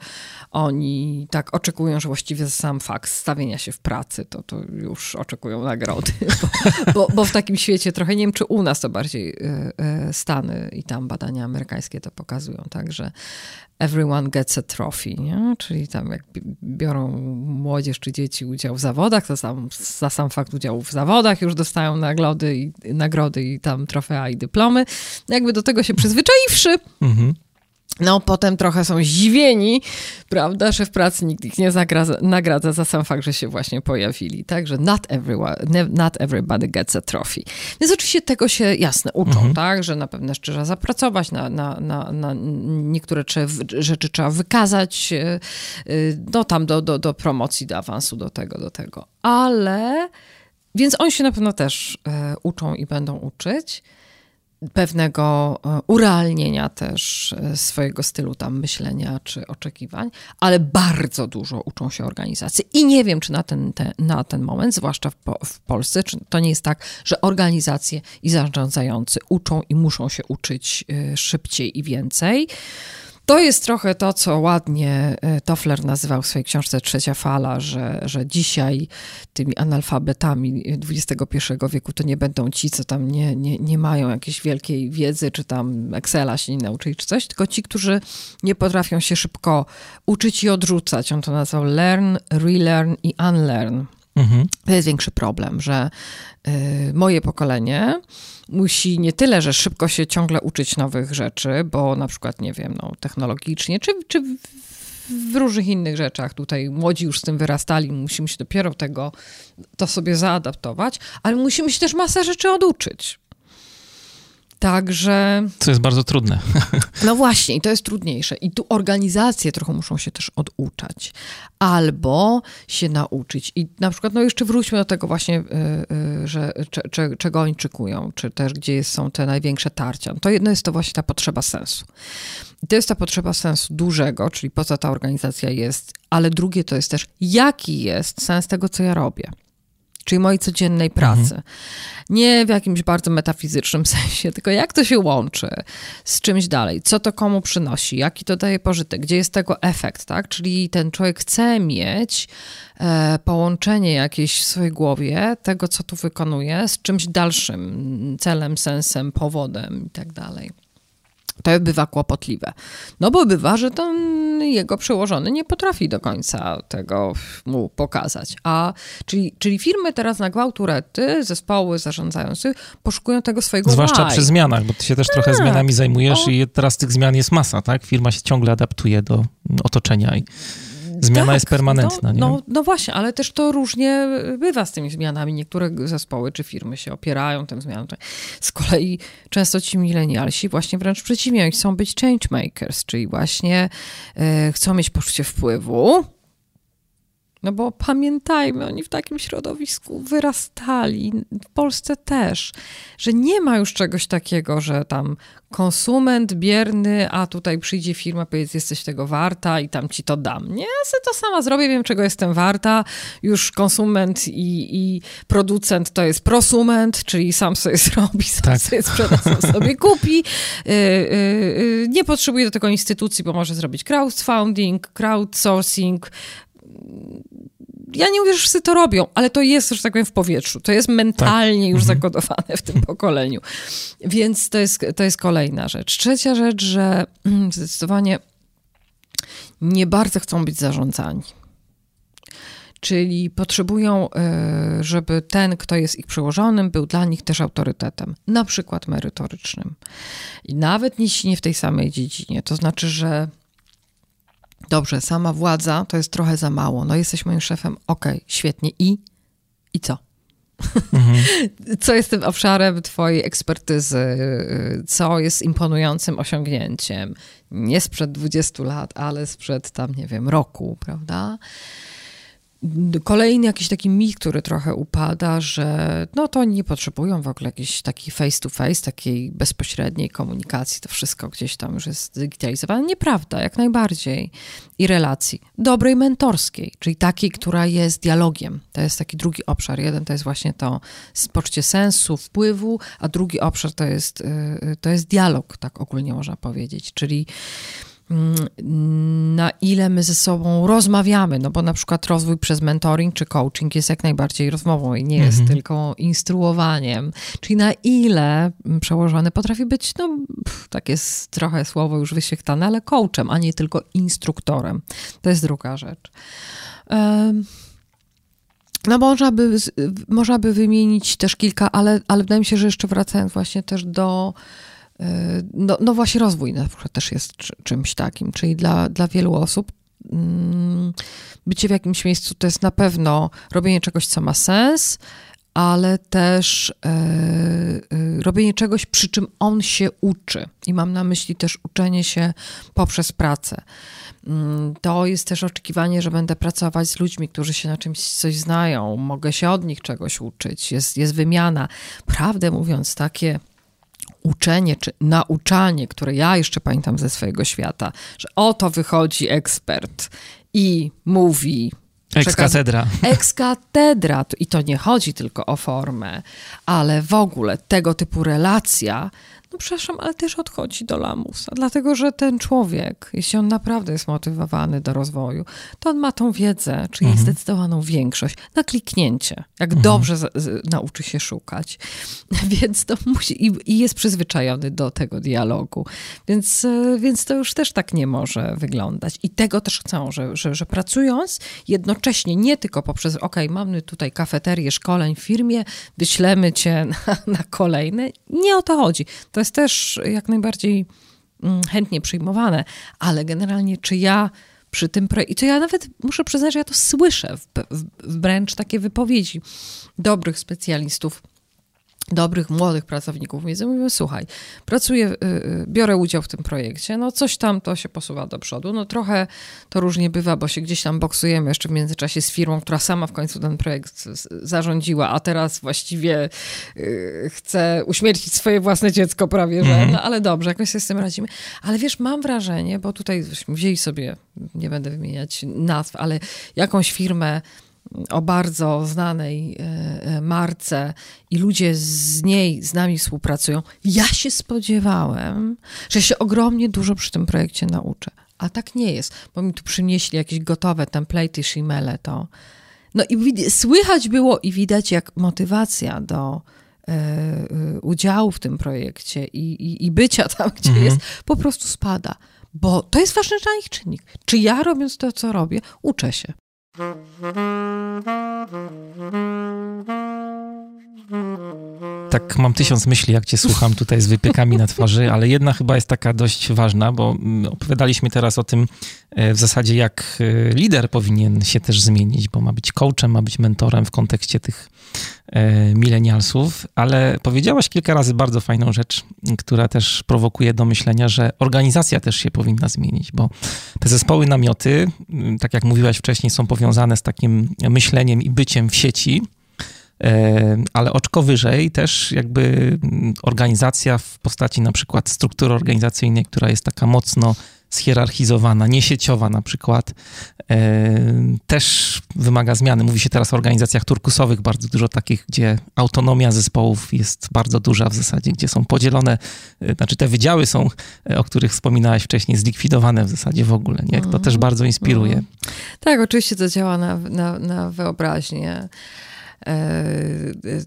oni tak oczekują, że właściwie sam fakt stawienia się w pracy, to, to już oczekują nagrody. Bo, bo, bo w takim świecie trochę, nie wiem czy u nas to bardziej y, y, Stany i tam badania amerykańskie to pokazują, tak, że everyone gets a trophy, nie? czyli tam jak biorą młodzież czy dzieci udział w zawodach, to sam, za sam fakt udziału w zawodach już dostają nagrody i, nagrody i tam trofea i dyplomy. Jakby do tego się przyzwyczaiwszy, mhm no, potem trochę są zdziwieni, prawda, że w pracy nikt ich nie zagradza, nagradza za sam fakt, że się właśnie pojawili. Także not, everyone, not everybody gets a trophy. Więc oczywiście tego się jasne uczą, mhm. tak, że na pewno trzeba zapracować, na, na, na, na niektóre rzeczy trzeba wykazać, e, e, no tam do, do, do promocji, do awansu, do tego, do tego. Ale więc oni się na pewno też e, uczą i będą uczyć pewnego e, urealnienia też e, swojego stylu tam myślenia czy oczekiwań, ale bardzo dużo uczą się organizacji. I nie wiem, czy na ten, te, na ten moment, zwłaszcza w, w Polsce, czy to nie jest tak, że organizacje i zarządzający uczą i muszą się uczyć szybciej i więcej. To jest trochę to, co ładnie e, Toffler nazywał w swojej książce Trzecia Fala, że, że dzisiaj tymi analfabetami XXI wieku to nie będą ci, co tam nie, nie, nie mają jakiejś wielkiej wiedzy, czy tam Excela się nie nauczyli, czy coś, tylko ci, którzy nie potrafią się szybko uczyć i odrzucać. On to nazwał learn, relearn i unlearn. Mhm. To jest większy problem, że y, moje pokolenie musi nie tyle, że szybko się ciągle uczyć nowych rzeczy, bo na przykład, nie wiem, no, technologicznie, czy, czy w różnych innych rzeczach. Tutaj młodzi już z tym wyrastali, musimy się dopiero tego, to sobie zaadaptować, ale musimy się też masę rzeczy oduczyć. Także. Co jest bardzo trudne. No właśnie, i to jest trudniejsze. I tu organizacje trochę muszą się też oduczać. Albo się nauczyć. I na przykład, no jeszcze wróćmy do tego właśnie, yy, yy, że cze, czego oni czykują, czy też gdzie są te największe tarcia. To jedno jest to właśnie ta potrzeba sensu. I to jest ta potrzeba sensu dużego, czyli po co ta organizacja jest, ale drugie to jest też, jaki jest sens tego, co ja robię czyli mojej codziennej pracy. Mhm. Nie w jakimś bardzo metafizycznym sensie, tylko jak to się łączy z czymś dalej, co to komu przynosi, jaki to daje pożytek, gdzie jest tego efekt, tak? Czyli ten człowiek chce mieć e, połączenie jakieś w swojej głowie tego, co tu wykonuje, z czymś dalszym celem, sensem, powodem i tak dalej to bywa kłopotliwe. No bo bywa, że ten jego przełożony nie potrafi do końca tego mu pokazać. A, czyli, czyli firmy teraz na gwałturety, zespoły zarządzające poszukują tego swojego Zwłaszcza why. przy zmianach, bo ty się też tak. trochę zmianami zajmujesz o. i teraz tych zmian jest masa, tak? Firma się ciągle adaptuje do otoczenia i Zmiana tak, jest permanentna, no, nie? No, no właśnie, ale też to różnie bywa z tymi zmianami. Niektóre zespoły czy firmy się opierają tym zmianom. Z kolei często ci milenialsi właśnie wręcz przeciwnie, oni chcą być changemakers, czyli właśnie e, chcą mieć poczucie wpływu, no bo pamiętajmy, oni w takim środowisku wyrastali, w Polsce też, że nie ma już czegoś takiego, że tam konsument bierny, a tutaj przyjdzie firma, powiedz, jesteś tego warta i tam ci to dam. Nie, ja sobie to sama zrobię, wiem, czego jestem warta. Już konsument i, i producent to jest prosument, czyli sam sobie zrobi, sam tak. sobie sprzeda, sam sobie kupi. Yy, yy, nie potrzebuje do tego instytucji, bo może zrobić crowdfunding, crowdsourcing, ja nie mówię, że wszyscy to robią, ale to jest, że tak powiem, w powietrzu. To jest mentalnie tak. już mhm. zakodowane w tym pokoleniu. Więc to jest, to jest kolejna rzecz. Trzecia rzecz, że mm, zdecydowanie nie bardzo chcą być zarządzani. Czyli potrzebują, e, żeby ten, kto jest ich przełożonym, był dla nich też autorytetem, na przykład merytorycznym. I nawet jeśli nie w tej samej dziedzinie. To znaczy, że Dobrze, sama władza to jest trochę za mało. No jesteś moim szefem, okej, okay, świetnie. I? I co? Mhm. Co jest tym obszarem Twojej ekspertyzy? Co jest imponującym osiągnięciem? Nie sprzed 20 lat, ale sprzed tam, nie wiem, roku, prawda? Kolejny jakiś taki mit, który trochę upada, że no to nie potrzebują w ogóle jakiejś takiej face to face, takiej bezpośredniej komunikacji, to wszystko gdzieś tam już jest zdigitalizowane. Nieprawda, jak najbardziej. I relacji. Dobrej mentorskiej, czyli takiej, która jest dialogiem. To jest taki drugi obszar. Jeden to jest właśnie to poczucie sensu, wpływu, a drugi obszar to jest, y, y, to jest dialog, tak ogólnie można powiedzieć, czyli na ile my ze sobą rozmawiamy, no bo na przykład rozwój przez mentoring czy coaching jest jak najbardziej rozmową i nie jest mhm. tylko instruowaniem. Czyli na ile przełożony potrafi być, no tak jest trochę słowo już wyświetlane, ale coachem, a nie tylko instruktorem. To jest druga rzecz. No można by, można by wymienić też kilka, ale, ale wydaje mi się, że jeszcze wracając właśnie też do no, no właśnie rozwój na przykład też jest czymś takim, czyli dla, dla wielu osób mm, bycie w jakimś miejscu to jest na pewno robienie czegoś, co ma sens, ale też e, e, robienie czegoś, przy czym on się uczy. I mam na myśli też uczenie się poprzez pracę. Mm, to jest też oczekiwanie, że będę pracować z ludźmi, którzy się na czymś coś znają, mogę się od nich czegoś uczyć, jest, jest wymiana. Prawdę mówiąc, takie uczenie czy nauczanie, które ja jeszcze pamiętam ze swojego świata, że oto wychodzi ekspert i mówi. Ekskatedra. Ekskatedra. I to nie chodzi tylko o formę, ale w ogóle tego typu relacja no przepraszam, ale też odchodzi do lamusa, dlatego że ten człowiek, jeśli on naprawdę jest motywowany do rozwoju, to on ma tą wiedzę, czyli mhm. zdecydowaną większość, na kliknięcie, jak mhm. dobrze z, z, nauczy się szukać. Więc to musi, i, i, jest przyzwyczajony do tego dialogu, więc, e, więc to już też tak nie może wyglądać. I tego też chcą, że, że, że pracując jednocześnie, nie tylko poprzez, ok, mamy tutaj kafeterię szkoleń w firmie, wyślemy cię na, na kolejne, nie o to chodzi. To jest też jak najbardziej mm, chętnie przyjmowane, ale generalnie czy ja przy tym projekcie, i to ja nawet muszę przyznać, że ja to słyszę, w, w, wręcz takie wypowiedzi dobrych specjalistów dobrych, młodych pracowników między mówią, słuchaj, pracuję, y, y, biorę udział w tym projekcie, no coś tam to się posuwa do przodu, no trochę to różnie bywa, bo się gdzieś tam boksujemy jeszcze w międzyczasie z firmą, która sama w końcu ten projekt zarządziła, a teraz właściwie y, chce uśmiercić swoje własne dziecko prawie, że, mhm. no ale dobrze, jakoś się z tym radzimy. Ale wiesz, mam wrażenie, bo tutaj wzięli sobie, nie będę wymieniać nazw, ale jakąś firmę, o bardzo znanej e, e, marce i ludzie z niej z nami współpracują, ja się spodziewałem, że się ogromnie dużo przy tym projekcie nauczę. A tak nie jest, bo mi tu przynieśli jakieś gotowe template'y, shimele to. No i słychać było i widać, jak motywacja do e, udziału w tym projekcie i, i, i bycia tam, gdzie mhm. jest, po prostu spada. Bo to jest ważny dla nich czynnik. Czy ja robiąc to, co robię, uczę się. Tak, mam tysiąc myśli, jak cię słucham tutaj z wypiekami na twarzy, ale jedna chyba jest taka dość ważna, bo mm, opowiadaliśmy teraz o tym e, w zasadzie, jak e, lider powinien się też zmienić, bo ma być coachem, ma być mentorem w kontekście tych milenialsów, ale powiedziałaś kilka razy bardzo fajną rzecz, która też prowokuje do myślenia, że organizacja też się powinna zmienić, bo te zespoły namioty, tak jak mówiłaś wcześniej, są powiązane z takim myśleniem i byciem w sieci, E, ale oczko wyżej też jakby organizacja w postaci na przykład struktury organizacyjnej, która jest taka mocno schierarchizowana, niesieciowa na przykład, e, też wymaga zmiany. Mówi się teraz o organizacjach turkusowych, bardzo dużo takich, gdzie autonomia zespołów jest bardzo duża w zasadzie, gdzie są podzielone, e, znaczy te wydziały są, o których wspominałaś wcześniej, zlikwidowane w zasadzie w ogóle, nie? To też mhm. bardzo inspiruje. Mm. Tak, oczywiście to działa na, na, na wyobraźnię. E,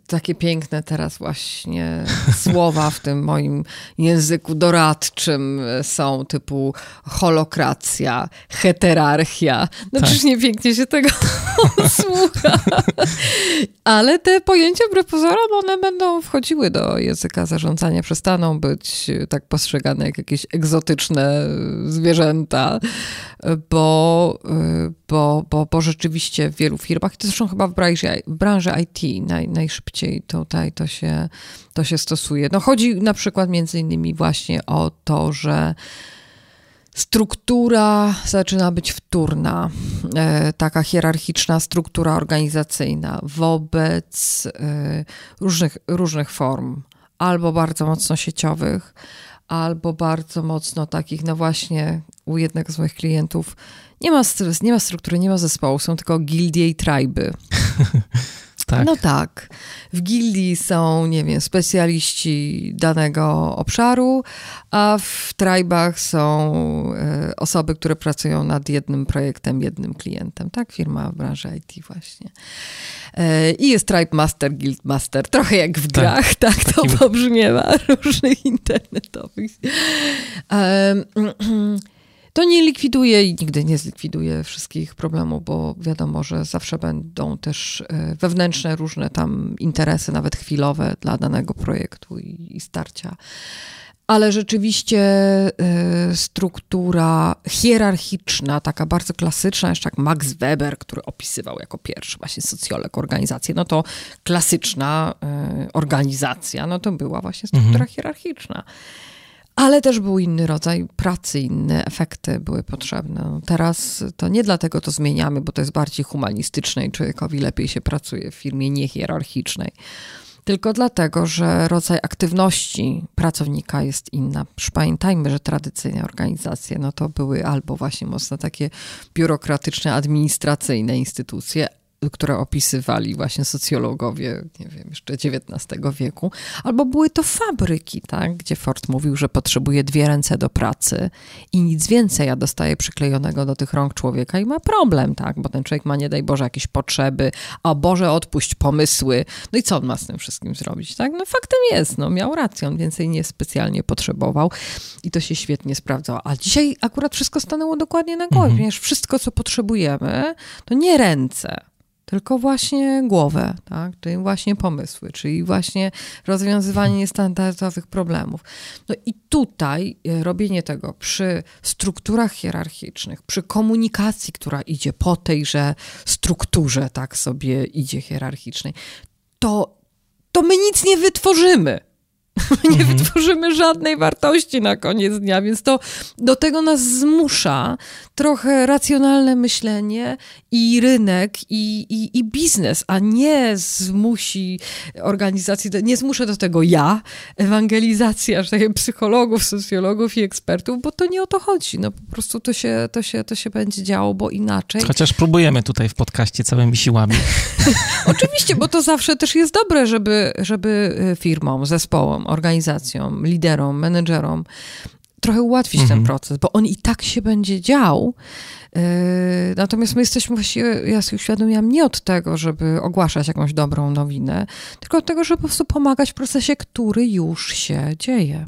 takie piękne teraz właśnie słowa w tym moim języku doradczym są, typu holokracja, heterarchia. No tak. przecież nie pięknie się tego słucha. Ale te pojęcia, wbrew pozorom, one będą wchodziły do języka zarządzania, przestaną być tak postrzegane jak jakieś egzotyczne zwierzęta, bo, bo, bo, bo rzeczywiście w wielu firmach, i to zresztą chyba w branży, w branży IT naj, najszybciej tutaj to się, to się stosuje. No chodzi na przykład między innymi właśnie o to, że struktura zaczyna być wtórna, e, taka hierarchiczna struktura organizacyjna wobec e, różnych, różnych form, albo bardzo mocno sieciowych, albo bardzo mocno takich, no właśnie u jednego z moich klientów nie ma, nie ma struktury, nie ma zespołu, są tylko gildie i triby. Tak. No tak. W gildii są, nie wiem, specjaliści danego obszaru, a w tribach są e, osoby, które pracują nad jednym projektem, jednym klientem. Tak, firma w branży IT właśnie. E, I jest tribe master, guild master, trochę jak w tak. grach, tak, tak to pobrzmiewa, różnych internetowych. Um, To nie likwiduje i nigdy nie zlikwiduje wszystkich problemów, bo wiadomo, że zawsze będą też e, wewnętrzne różne tam interesy, nawet chwilowe dla danego projektu i, i starcia. ale rzeczywiście y, struktura hierarchiczna, taka bardzo klasyczna, jeszcze jak Max Weber, który opisywał jako pierwszy właśnie socjolog organizację, no to klasyczna y, organizacja, no to była właśnie struktura mhm. hierarchiczna. Ale też był inny rodzaj pracy, inne efekty były potrzebne. No teraz to nie dlatego to zmieniamy, bo to jest bardziej humanistyczne i człowiekowi lepiej się pracuje w firmie niehierarchicznej tylko dlatego, że rodzaj aktywności pracownika jest inna. Pamiętajmy, że tradycyjne organizacje no to były albo właśnie mocno takie biurokratyczne, administracyjne instytucje, które opisywali właśnie socjologowie, nie wiem, jeszcze XIX wieku, albo były to fabryki, tak, gdzie Ford mówił, że potrzebuje dwie ręce do pracy i nic więcej, a dostaje przyklejonego do tych rąk człowieka i ma problem, tak, bo ten człowiek ma, nie daj Boże, jakieś potrzeby, a Boże, odpuść pomysły, no i co on ma z tym wszystkim zrobić, tak, no faktem jest, no miał rację, on więcej nie specjalnie potrzebował i to się świetnie sprawdzało, a dzisiaj akurat wszystko stanęło dokładnie na głowie, mhm. ponieważ wszystko, co potrzebujemy, to nie ręce, tylko właśnie głowę, tak? czyli właśnie pomysły, czyli właśnie rozwiązywanie niestandardowych problemów. No i tutaj e, robienie tego przy strukturach hierarchicznych, przy komunikacji, która idzie po tejże strukturze, tak sobie idzie hierarchicznej, to, to my nic nie wytworzymy. nie mhm. wytworzymy żadnej wartości na koniec dnia, więc to do tego nas zmusza trochę racjonalne myślenie i rynek i, i, i biznes, a nie zmusi organizacji, nie zmuszę do tego ja, ewangelizacja, że tak psychologów, socjologów i ekspertów, bo to nie o to chodzi. No po prostu to się, to się, to się będzie działo, bo inaczej. Chociaż próbujemy tutaj w podcaście całymi siłami. Oczywiście, bo to zawsze też jest dobre, żeby, żeby y, firmom, zespołom, organizacjom, liderom, menedżerom trochę ułatwić mhm. ten proces, bo on i tak się będzie dział. Yy, natomiast my jesteśmy właściwie, ja sobie uświadomiłam, nie od tego, żeby ogłaszać jakąś dobrą nowinę, tylko od tego, żeby po prostu pomagać w procesie, który już się dzieje.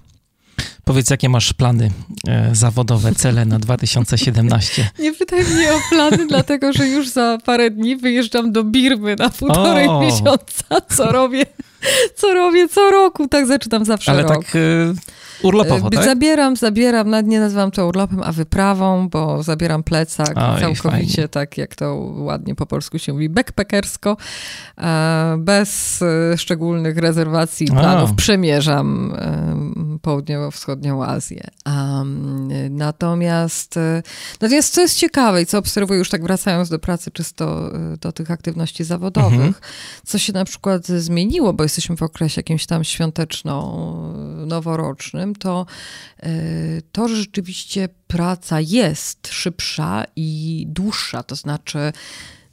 Powiedz, jakie masz plany e, zawodowe, cele na 2017? Nie pytaj mnie o plany, dlatego że już za parę dni wyjeżdżam do Birmy na półtorej o. miesiąca, co robię, co robię co roku, tak zaczynam zawsze Ale rok. tak... Y Urlopowo, tak? Zabieram, zabieram, nawet nie nazywam to urlopem, a wyprawą, bo zabieram plecak Oj, całkowicie fajnie. tak, jak to ładnie po polsku się mówi, backpackersko, e, bez e, szczególnych rezerwacji i planów. A. Przemierzam e, południowo-wschodnią Azję. Natomiast, natomiast co jest ciekawe i co obserwuję już tak wracając do pracy czysto do tych aktywności zawodowych, mhm. co się na przykład zmieniło, bo jesteśmy w okresie jakimś tam świąteczno-noworocznym, to, e, to że rzeczywiście praca jest szybsza i dłuższa. To znaczy,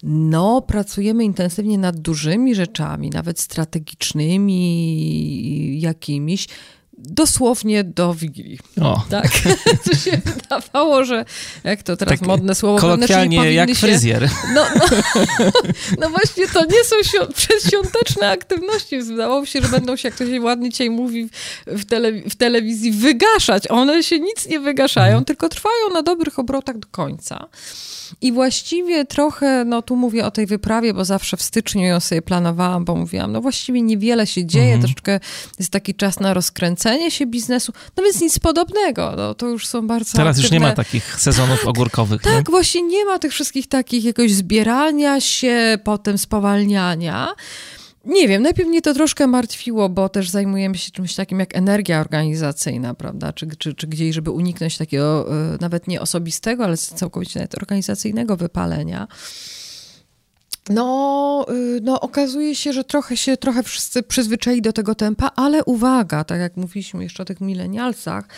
no, pracujemy intensywnie nad dużymi rzeczami, nawet strategicznymi jakimiś, dosłownie do Wigilii. O. Tak? Co się wydawało, że jak to teraz tak modne słowo, kolokwialnie jak się, fryzjer. No, no, no, właśnie to nie są przedświąteczne aktywności. Zdawało się, że będą się, jak to się ładnie dzisiaj mówi w, tele, w telewizji, wygaszać. One się nic nie wygaszają, hmm. tylko trwają na dobrych obrotach do końca. I właściwie trochę, no tu mówię o tej wyprawie, bo zawsze w styczniu ją sobie planowałam, bo mówiłam, no właściwie niewiele się dzieje, mhm. troszeczkę jest taki czas na rozkręcenie się biznesu, no więc nic podobnego, no to już są bardzo Teraz aktywne... już nie ma takich sezonów tak, ogórkowych. Tak, nie? właśnie nie ma tych wszystkich takich jakoś zbierania się, potem spowalniania. Nie wiem, najpierw mnie to troszkę martwiło, bo też zajmujemy się czymś takim jak energia organizacyjna, prawda? Czy, czy, czy gdzieś, żeby uniknąć takiego e, nawet nie osobistego, ale całkowicie nawet organizacyjnego wypalenia. No, y, no, okazuje się, że trochę się, trochę wszyscy przyzwyczaili do tego tempa, ale uwaga, tak jak mówiliśmy jeszcze o tych milenialsach,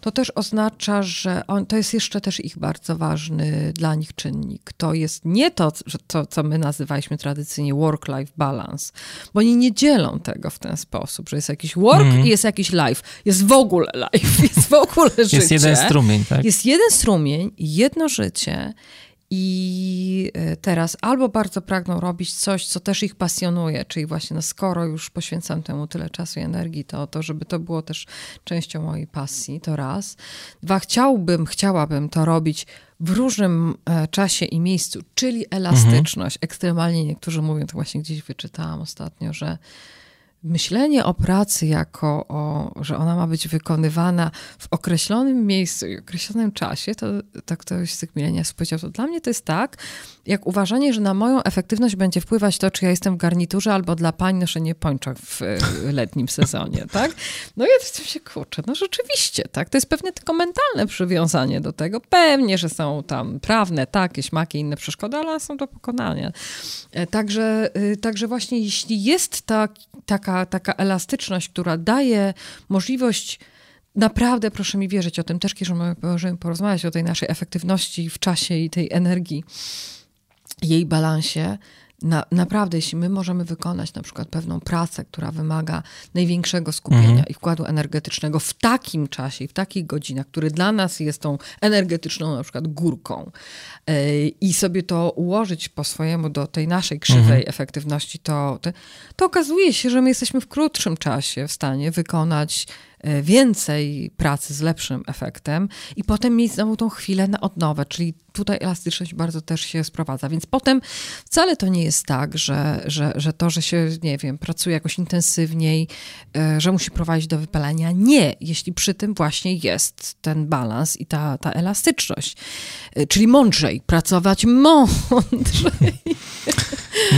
to też oznacza, że on, to jest jeszcze też ich bardzo ważny dla nich czynnik. To jest nie to, że to, co my nazywaliśmy tradycyjnie work-life balance, bo oni nie dzielą tego w ten sposób, że jest jakiś work mm. i jest jakiś life. Jest w ogóle life, jest w ogóle życie. Jest jeden strumień, tak? Jest jeden strumień, jedno życie i e, teraz albo bardzo pragną robić coś, co też ich pasjonuje, czyli właśnie no skoro już poświęcam temu tyle czasu i energii, to, to żeby to było też częścią mojej pasji, to raz. Dwa, chciałbym, chciałabym to robić w różnym e, czasie i miejscu, czyli elastyczność. Mhm. Ekstremalnie niektórzy mówią, to właśnie gdzieś wyczytałam ostatnio, że myślenie o pracy jako o, że ona ma być wykonywana w określonym miejscu i określonym czasie, to tak ktoś z tych milenialsów powiedział, to dla mnie to jest tak, jak uważanie, że na moją efektywność będzie wpływać to, czy ja jestem w garniturze albo dla pań noszenie pończok w letnim sezonie, tak? No ja to się kurczę, no rzeczywiście, tak? To jest pewnie tylko mentalne przywiązanie do tego. Pewnie, że są tam prawne, tak, jakieś maki, inne przeszkody, ale są do pokonania. E, także, y, także właśnie jeśli jest ta, taka, taka elastyczność, która daje możliwość naprawdę, proszę mi wierzyć, o tym też możemy porozmawiać, o tej naszej efektywności w czasie i tej energii, jej balansie, na, naprawdę, jeśli my możemy wykonać na przykład pewną pracę, która wymaga największego skupienia mhm. i wkładu energetycznego w takim czasie, w takich godzinach, który dla nas jest tą energetyczną na przykład górką yy, i sobie to ułożyć po swojemu do tej naszej krzywej mhm. efektywności, to, to, to okazuje się, że my jesteśmy w krótszym czasie w stanie wykonać więcej pracy z lepszym efektem i potem mieć znowu tą chwilę na odnowę, czyli tutaj elastyczność bardzo też się sprowadza. Więc potem wcale to nie jest tak, że, że, że to, że się, nie wiem, pracuje jakoś intensywniej, e, że musi prowadzić do wypalenia. Nie, jeśli przy tym właśnie jest ten balans i ta, ta elastyczność. E, czyli mądrzej, pracować mądrzej.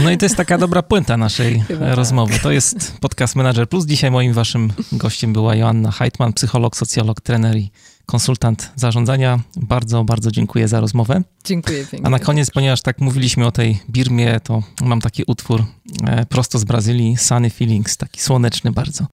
No i to jest taka dobra puenta naszej Chyba tak. rozmowy. Tak. To jest podcast Manager Plus. Dzisiaj moim waszym gościem była Joanna Heitman, psycholog, socjolog, trener i konsultant zarządzania. Bardzo, bardzo dziękuję za rozmowę. Dziękuję pięknie. A na koniec, ponieważ tak mówiliśmy o tej Birmie, to mam taki utwór e, prosto z Brazylii, Sunny Feelings, taki słoneczny bardzo.